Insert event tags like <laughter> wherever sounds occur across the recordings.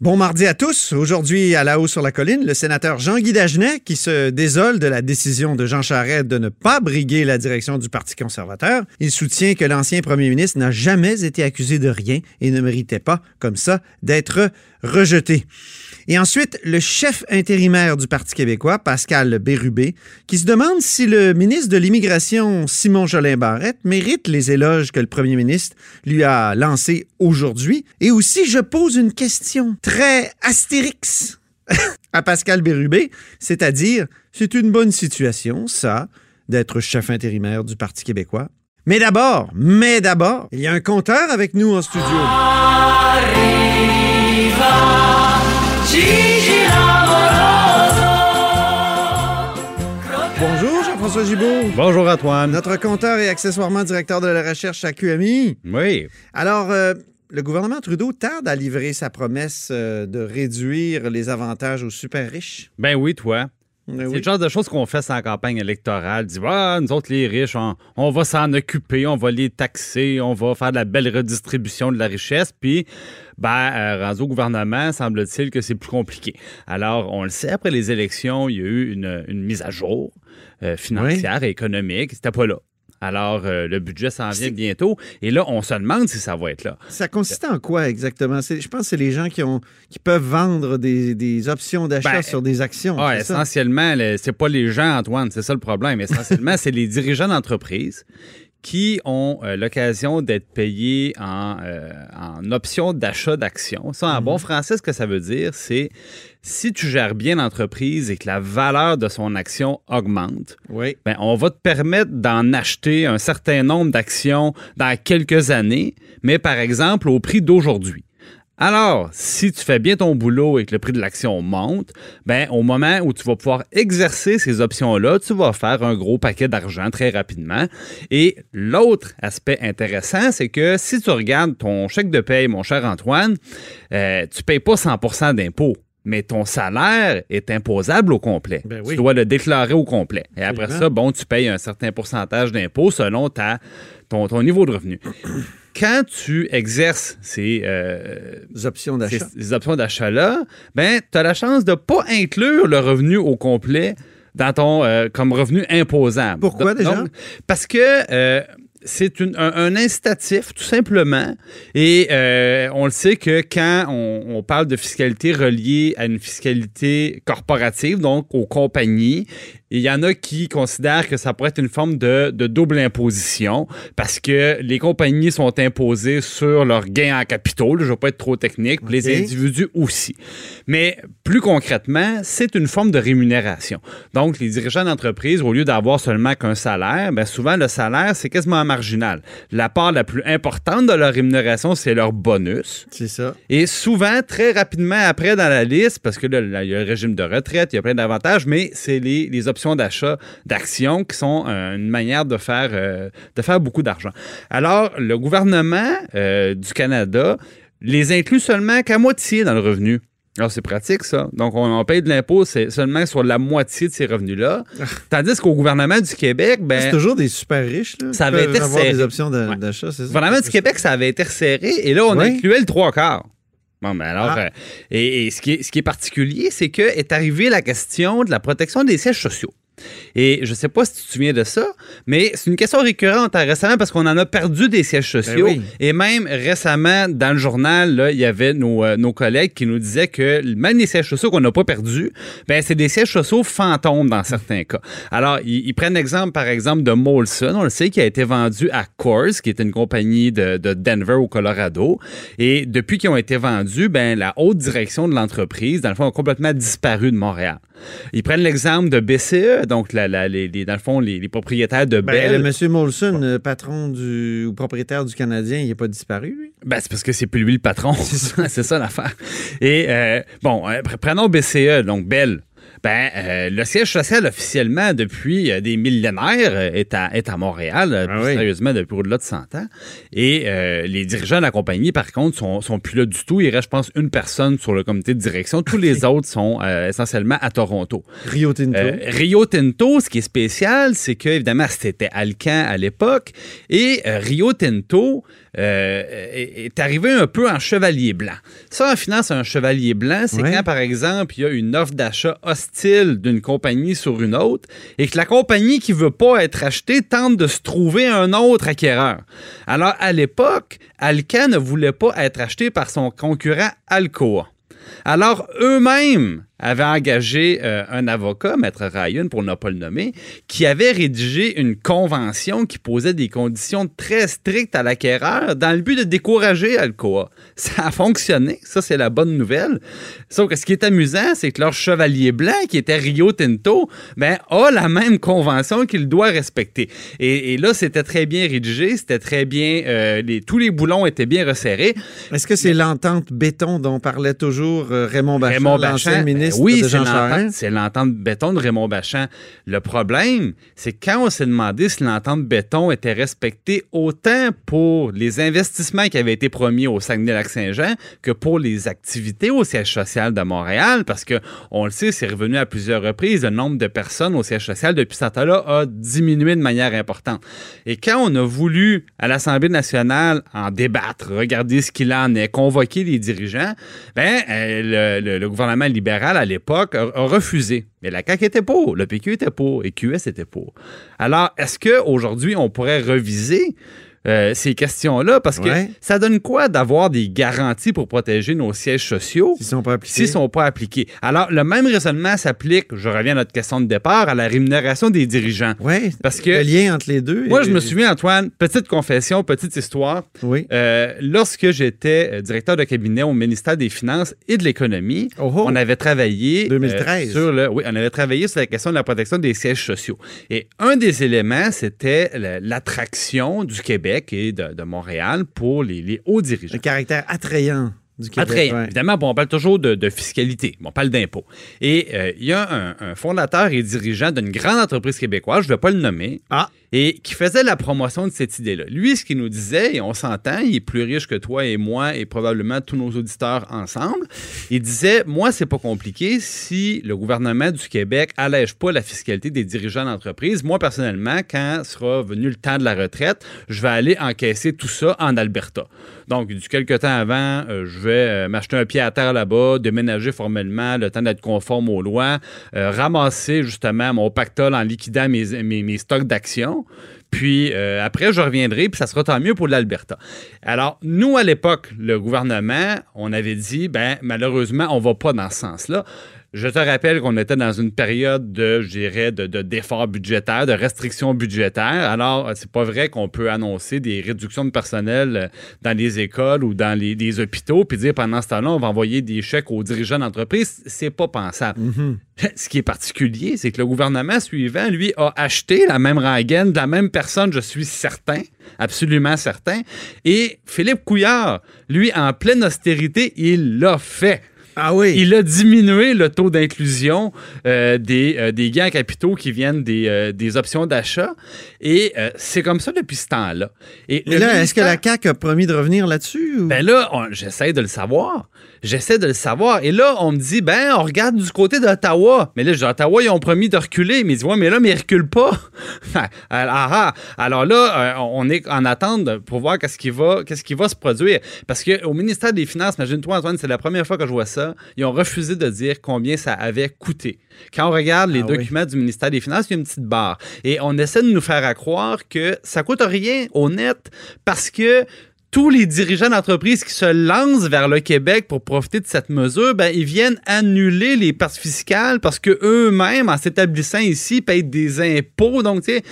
Bon mardi à tous. Aujourd'hui, à la haut sur la colline, le sénateur Jean-Guy Dagenet qui se désole de la décision de Jean Charest de ne pas briguer la direction du Parti conservateur. Il soutient que l'ancien premier ministre n'a jamais été accusé de rien et ne méritait pas, comme ça, d'être rejeté. Et ensuite, le chef intérimaire du Parti québécois, Pascal Bérubé, qui se demande si le ministre de l'Immigration, Simon Jolin Barrette, mérite les éloges que le premier ministre lui a lancés aujourd'hui. Et aussi, je pose une question très astérix à Pascal Bérubé, c'est-à-dire, c'est une bonne situation, ça, d'être chef intérimaire du Parti québécois. Mais d'abord, mais d'abord, il y a un compteur avec nous en studio. Bonjour Jean-François Gibault. Bonjour Antoine. Notre compteur et accessoirement directeur de la recherche à QMI. Oui. Alors, euh, le gouvernement Trudeau tarde à livrer sa promesse euh, de réduire les avantages aux super riches. Ben oui, toi. Ben C'est oui. le genre de choses qu'on fait sans campagne électorale. Dit, ah, nous autres, les riches, on, on va s'en occuper, on va les taxer, on va faire de la belle redistribution de la richesse. Puis, ben, euh, rendu au gouvernement, semble-t-il que c'est plus compliqué. Alors, on le sait, après les élections, il y a eu une, une mise à jour euh, financière et économique. C'était pas là. Alors, euh, le budget s'en vient bientôt. Et là, on se demande si ça va être là. Ça consiste en quoi exactement? Je pense que c'est les gens qui, ont, qui peuvent vendre des, des options d'achat Ben, sur des actions. Ah, c'est essentiellement, le- c'est pas les gens, Antoine, c'est ça le problème. Essentiellement, <laughs> c'est les dirigeants d'entreprise qui ont euh, l'occasion d'être payés en, euh, en option d'achat d'actions. Ça, en bon français, ce que ça veut dire, c'est si tu gères bien l'entreprise et que la valeur de son action augmente, Oui. ben, on va te permettre d'en acheter un certain nombre d'actions dans quelques années, mais par exemple au prix d'aujourd'hui. Alors, si tu fais bien ton boulot et que le prix de l'action monte, ben au moment où tu vas pouvoir exercer ces options-là, tu vas faire un gros paquet d'argent très rapidement. Et l'autre aspect intéressant, c'est que si tu regardes ton chèque de paye, mon cher Antoine, euh, tu payes pas 100% d'impôts. Mais ton salaire est imposable au complet. Ben oui. Tu dois le déclarer au complet. Et après ça, bon, tu payes un certain pourcentage d'impôts selon ta, ton, ton niveau de revenu. Quand tu exerces ces, euh, options d'achat. ces, ces options d'achat-là, ben, tu as la chance de ne pas inclure le revenu au complet dans ton euh, comme revenu imposable. Pourquoi, Donc, déjà? parce que euh, c'est un, un incitatif, tout simplement. Et euh, on le sait que quand on, on parle de fiscalité reliée à une fiscalité corporative, donc aux compagnies, il y en a qui considèrent que ça pourrait être une forme de, de double imposition parce que les compagnies sont imposées sur leurs gains en capitaux. là, je ne vais pas être trop technique. Les individus aussi. Mais plus concrètement, c'est une forme de rémunération. Donc, les dirigeants d'entreprise, au lieu d'avoir seulement qu'un salaire, ben souvent, le salaire, c'est quasiment marginal. La part la plus importante de leur rémunération, c'est leur bonus. C'est ça. Et souvent, très rapidement après dans la liste, parce que là, il y a le régime de retraite, il y a plein d'avantages, mais c'est les, les options d'achat d'actions qui sont euh, une manière de faire, euh, de faire beaucoup d'argent. Alors, le gouvernement euh, du Canada les inclut seulement qu'à moitié dans le revenu. Alors, c'est pratique, ça. Donc, on, on paye de l'impôt seulement sur la moitié de ces revenus-là. <laughs> Tandis qu'au gouvernement du Québec, ben, C'est toujours des super riches là, ça avait été des options d'a- Ouais. d'achat, c'est ça? Le gouvernement du Québec, ça avait été resserré et là, on Oui. incluait le trois quarts. Bon, ben alors, Ah. euh, et, et ce, qui est, ce qui est particulier, c'est que est arrivée la question de la protection des sièges sociaux. Et je sais pas si tu te souviens de ça, mais c'est une question récurrente hein, récemment parce qu'on en a perdu des sièges sociaux. Ben oui. Et même récemment, dans le journal, là, il y avait nos, euh, nos collègues qui nous disaient que même les sièges sociaux qu'on n'a pas perdus, ben, c'est des sièges sociaux fantômes dans certains cas. Alors, ils, ils prennent l'exemple, par exemple, de Molson, on le sait, qui a été vendu à Coors, qui est une compagnie de, de Denver au Colorado. Et depuis qu'ils ont été vendus, ben, la haute direction de l'entreprise, dans le fond, a complètement disparu de Montréal. Ils prennent l'exemple de BCE, donc la- la- les, les- dans le fond, les, les propriétaires de Ben, Bell. le monsieur Molson, le patron du, ou propriétaire du Canadien, il n'est pas disparu, lui? Ben, c'est parce que c'est plus lui le patron. c'est ça <laughs> l'affaire. Et euh, bon, euh, pr- prenons BCE, donc Bell. Ben, euh, le siège social officiellement depuis euh, des millénaires euh, est à, est à Montréal, euh, Ah oui. sérieusement depuis au-delà de 100 ans. Et les dirigeants de la compagnie, par contre, sont, sont plus là du tout. Il reste, je pense, une personne sur le comité de direction. Tous les <laughs> autres sont essentiellement à Toronto. Rio Tinto. Rio Tinto, ce qui est spécial, c'est que évidemment c'était Alcan à l'époque et Rio Tinto est, est arrivé un peu en chevalier blanc. Ça, en finance, un chevalier blanc, c'est Ouais. quand, par exemple, il y a une offre d'achat hostile d'une compagnie sur une autre et que la compagnie qui veut pas être achetée tente de se trouver un autre acquéreur. Alors, à l'époque, Alcan ne voulait pas être acheté par son concurrent Alcoa. Alors, eux-mêmes avaient engagé euh, un avocat, Maître Ryan, pour ne pas le nommer, qui avait rédigé une convention qui posait des conditions très strictes à l'acquéreur dans le but de décourager Alcoa. <laughs> Ça a fonctionné, ça c'est la bonne nouvelle. Sauf que ce qui est amusant, c'est que leur chevalier blanc, qui était Rio Tinto, ben, a la même convention qu'il doit respecter. Et, là, c'était très bien rédigé, c'était très bien, euh, tous les boulons étaient bien resserrés. Est-ce que c'est l'entente béton dont parlait toujours euh, Raymond Bachand, Raymond Bachand, ministre ben oui, de c'est Jean l'entente- Charest? C'est l'entente béton de Raymond Bachand. Le problème, c'est que quand on s'est demandé si l'entente béton était respectée autant pour les investissements qui avaient été promis au Saguenay-Lac-Saint-Jean que pour les activités au siège social de Montréal, parce que on le sait, c'est revenu à plusieurs reprises, le nombre de personnes au siège social depuis ce temps-là a diminué de manière importante. Et quand on a voulu à l'Assemblée nationale en débattre, regarder ce qu'il en est, convoquer les dirigeants, ben euh, le, gouvernement libéral à l'époque a, a refusé. Mais la CAQ était pour, le PQ était pour et QS était pour. Alors, est-ce qu'aujourd'hui, on pourrait reviser euh, ces questions-là? Parce que Ouais. ça donne quoi d'avoir des garanties pour protéger nos sièges sociaux? S'ils sont pas appliqués? Sont pas appliqués? Alors, le même raisonnement s'applique, je reviens à notre question de départ, à la rémunération des dirigeants. Oui, Parce que le lien entre les deux. moi, je me souviens, Antoine, petite confession, petite histoire. Oui. Euh, lorsque j'étais euh, directeur de cabinet au ministère des Finances et de l'Économie, Oh, oh. on avait travaillé euh, 2013. sur le, oui, on avait travaillé sur la question de la protection des sièges sociaux. Et un des éléments, c'était la- l'attraction du Québec et de, de Montréal pour les, les hauts dirigeants. Le caractère attrayant du Québec. Attrayant. ouais. Évidemment, bon, on parle toujours de, de fiscalité, on parle d'impôts. Et euh, il y a un, un fondateur et dirigeant d'une grande entreprise québécoise, je ne vais pas le nommer, Ah. Et qui faisait la promotion de cette idée-là. Lui, ce qu'il nous disait, et on s'entend, il est plus riche que toi et moi et probablement tous nos auditeurs ensemble, il disait, moi, c'est pas compliqué si le gouvernement du Québec allège pas la fiscalité des dirigeants d'entreprise. Moi, personnellement, quand sera venu le temps de la retraite, je vais aller encaisser tout ça en Alberta. Donc, du quelque temps avant, euh, je vais euh, m'acheter un pied à terre là-bas, déménager formellement, le temps d'être conforme aux lois, euh, ramasser justement mon pactole en liquidant mes, mes- mes stocks d'actions. Puis euh, après, je reviendrai, puis ça sera tant mieux pour l'Alberta. Alors, nous, à l'époque, le gouvernement, on avait dit, ben malheureusement, on va pas dans ce sens-là. Je te rappelle qu'on était dans une période de, je dirais, de, de d'efforts budgétaires, de restrictions budgétaires. Alors, c'est pas vrai qu'on peut annoncer des réductions de personnel euh, dans les écoles ou dans les, les hôpitaux, puis dire pendant ce temps-là, on va envoyer des chèques aux dirigeants d'entreprise. C'est pas pensable. <laughs> Ce qui est particulier, c'est que le gouvernement suivant, lui, a acheté la même rengaine de la même personne, je suis certain, absolument certain. Et Philippe Couillard, lui, en pleine austérité, il l'a fait. Ah oui. Il a diminué le taux d'inclusion euh, des, euh, des gains en capitaux qui viennent des, euh, des options d'achat. Et c'est comme ça depuis ce temps-là. Et Mais là, est-ce que la CAQ a promis de revenir là-dessus? ou- ben là, j'essaie de le savoir. J'essaie de le savoir. Et là, on me dit, ben, on regarde du côté d'Ottawa. Mais là, je dis, Ottawa, ils ont promis de reculer. Mais ils disent, ouais, mais là, mais ils reculent pas. alors, <laughs> ah, ah. Alors là, on est en attente pour voir qu'est-ce qui va, qu'est-ce qui va se produire. Parce qu'au ministère des Finances, imagine-toi, Antoine, c'est la première fois que je vois ça. Ils ont refusé de dire combien ça avait coûté. Quand on regarde les Ah oui. documents du ministère des Finances, il y a une petite barre. Et on essaie de nous faire à croire que ça coûte rien au net parce que tous les dirigeants d'entreprises qui se lancent vers le Québec pour profiter de cette mesure, ben, ils viennent annuler les parts fiscales parce que eux-mêmes, en s'établissant ici, payent des impôts. Donc, tu sais,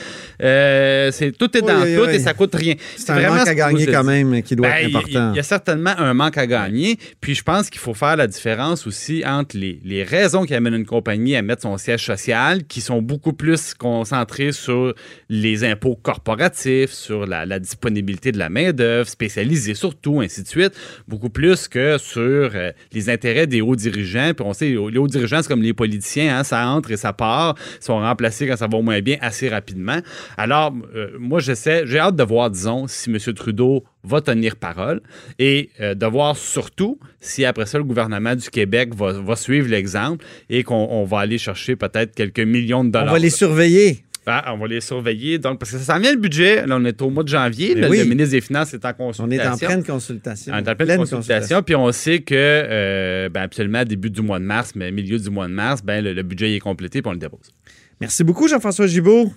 euh, c'est, tout est dans Oui, oui, tout oui. et ça coûte rien. C'est un manque à gagner quand même qui doit Ben, être il y a- important. Il y a certainement un manque à gagner. Puis je pense qu'il faut faire la différence aussi entre les, les raisons qui amènent une compagnie à mettre son siège social, qui sont beaucoup plus concentrées sur les impôts corporatifs, sur la, la disponibilité de la main-d'œuvre, spécialisée surtout, ainsi de suite, beaucoup plus que sur euh, les intérêts des hauts dirigeants. Puis on sait, les hauts dirigeants, c'est comme les politiciens, hein, ça entre et ça part, ils sont remplacés quand ça va moins bien assez rapidement. Alors, euh, moi, j'essaie, j'ai hâte de voir, disons, si M. Trudeau va tenir parole et euh, de voir surtout si après ça, le gouvernement du Québec va, va suivre l'exemple et qu'on on va aller chercher peut-être quelques millions de On dollars. va les surveiller. Ah, on va les surveiller. Donc, parce que ça s'en vient le budget. Là, on est au mois de janvier. Le, oui. le ministre des Finances est en On consultation. est en pleine consultation. On est en pleine consultation, puis on sait que, euh, ben, absolument, début du mois de mars, mais milieu du mois de mars, ben, le, le budget est complété, puis on le dépose. Merci beaucoup, Jean-François Gibault.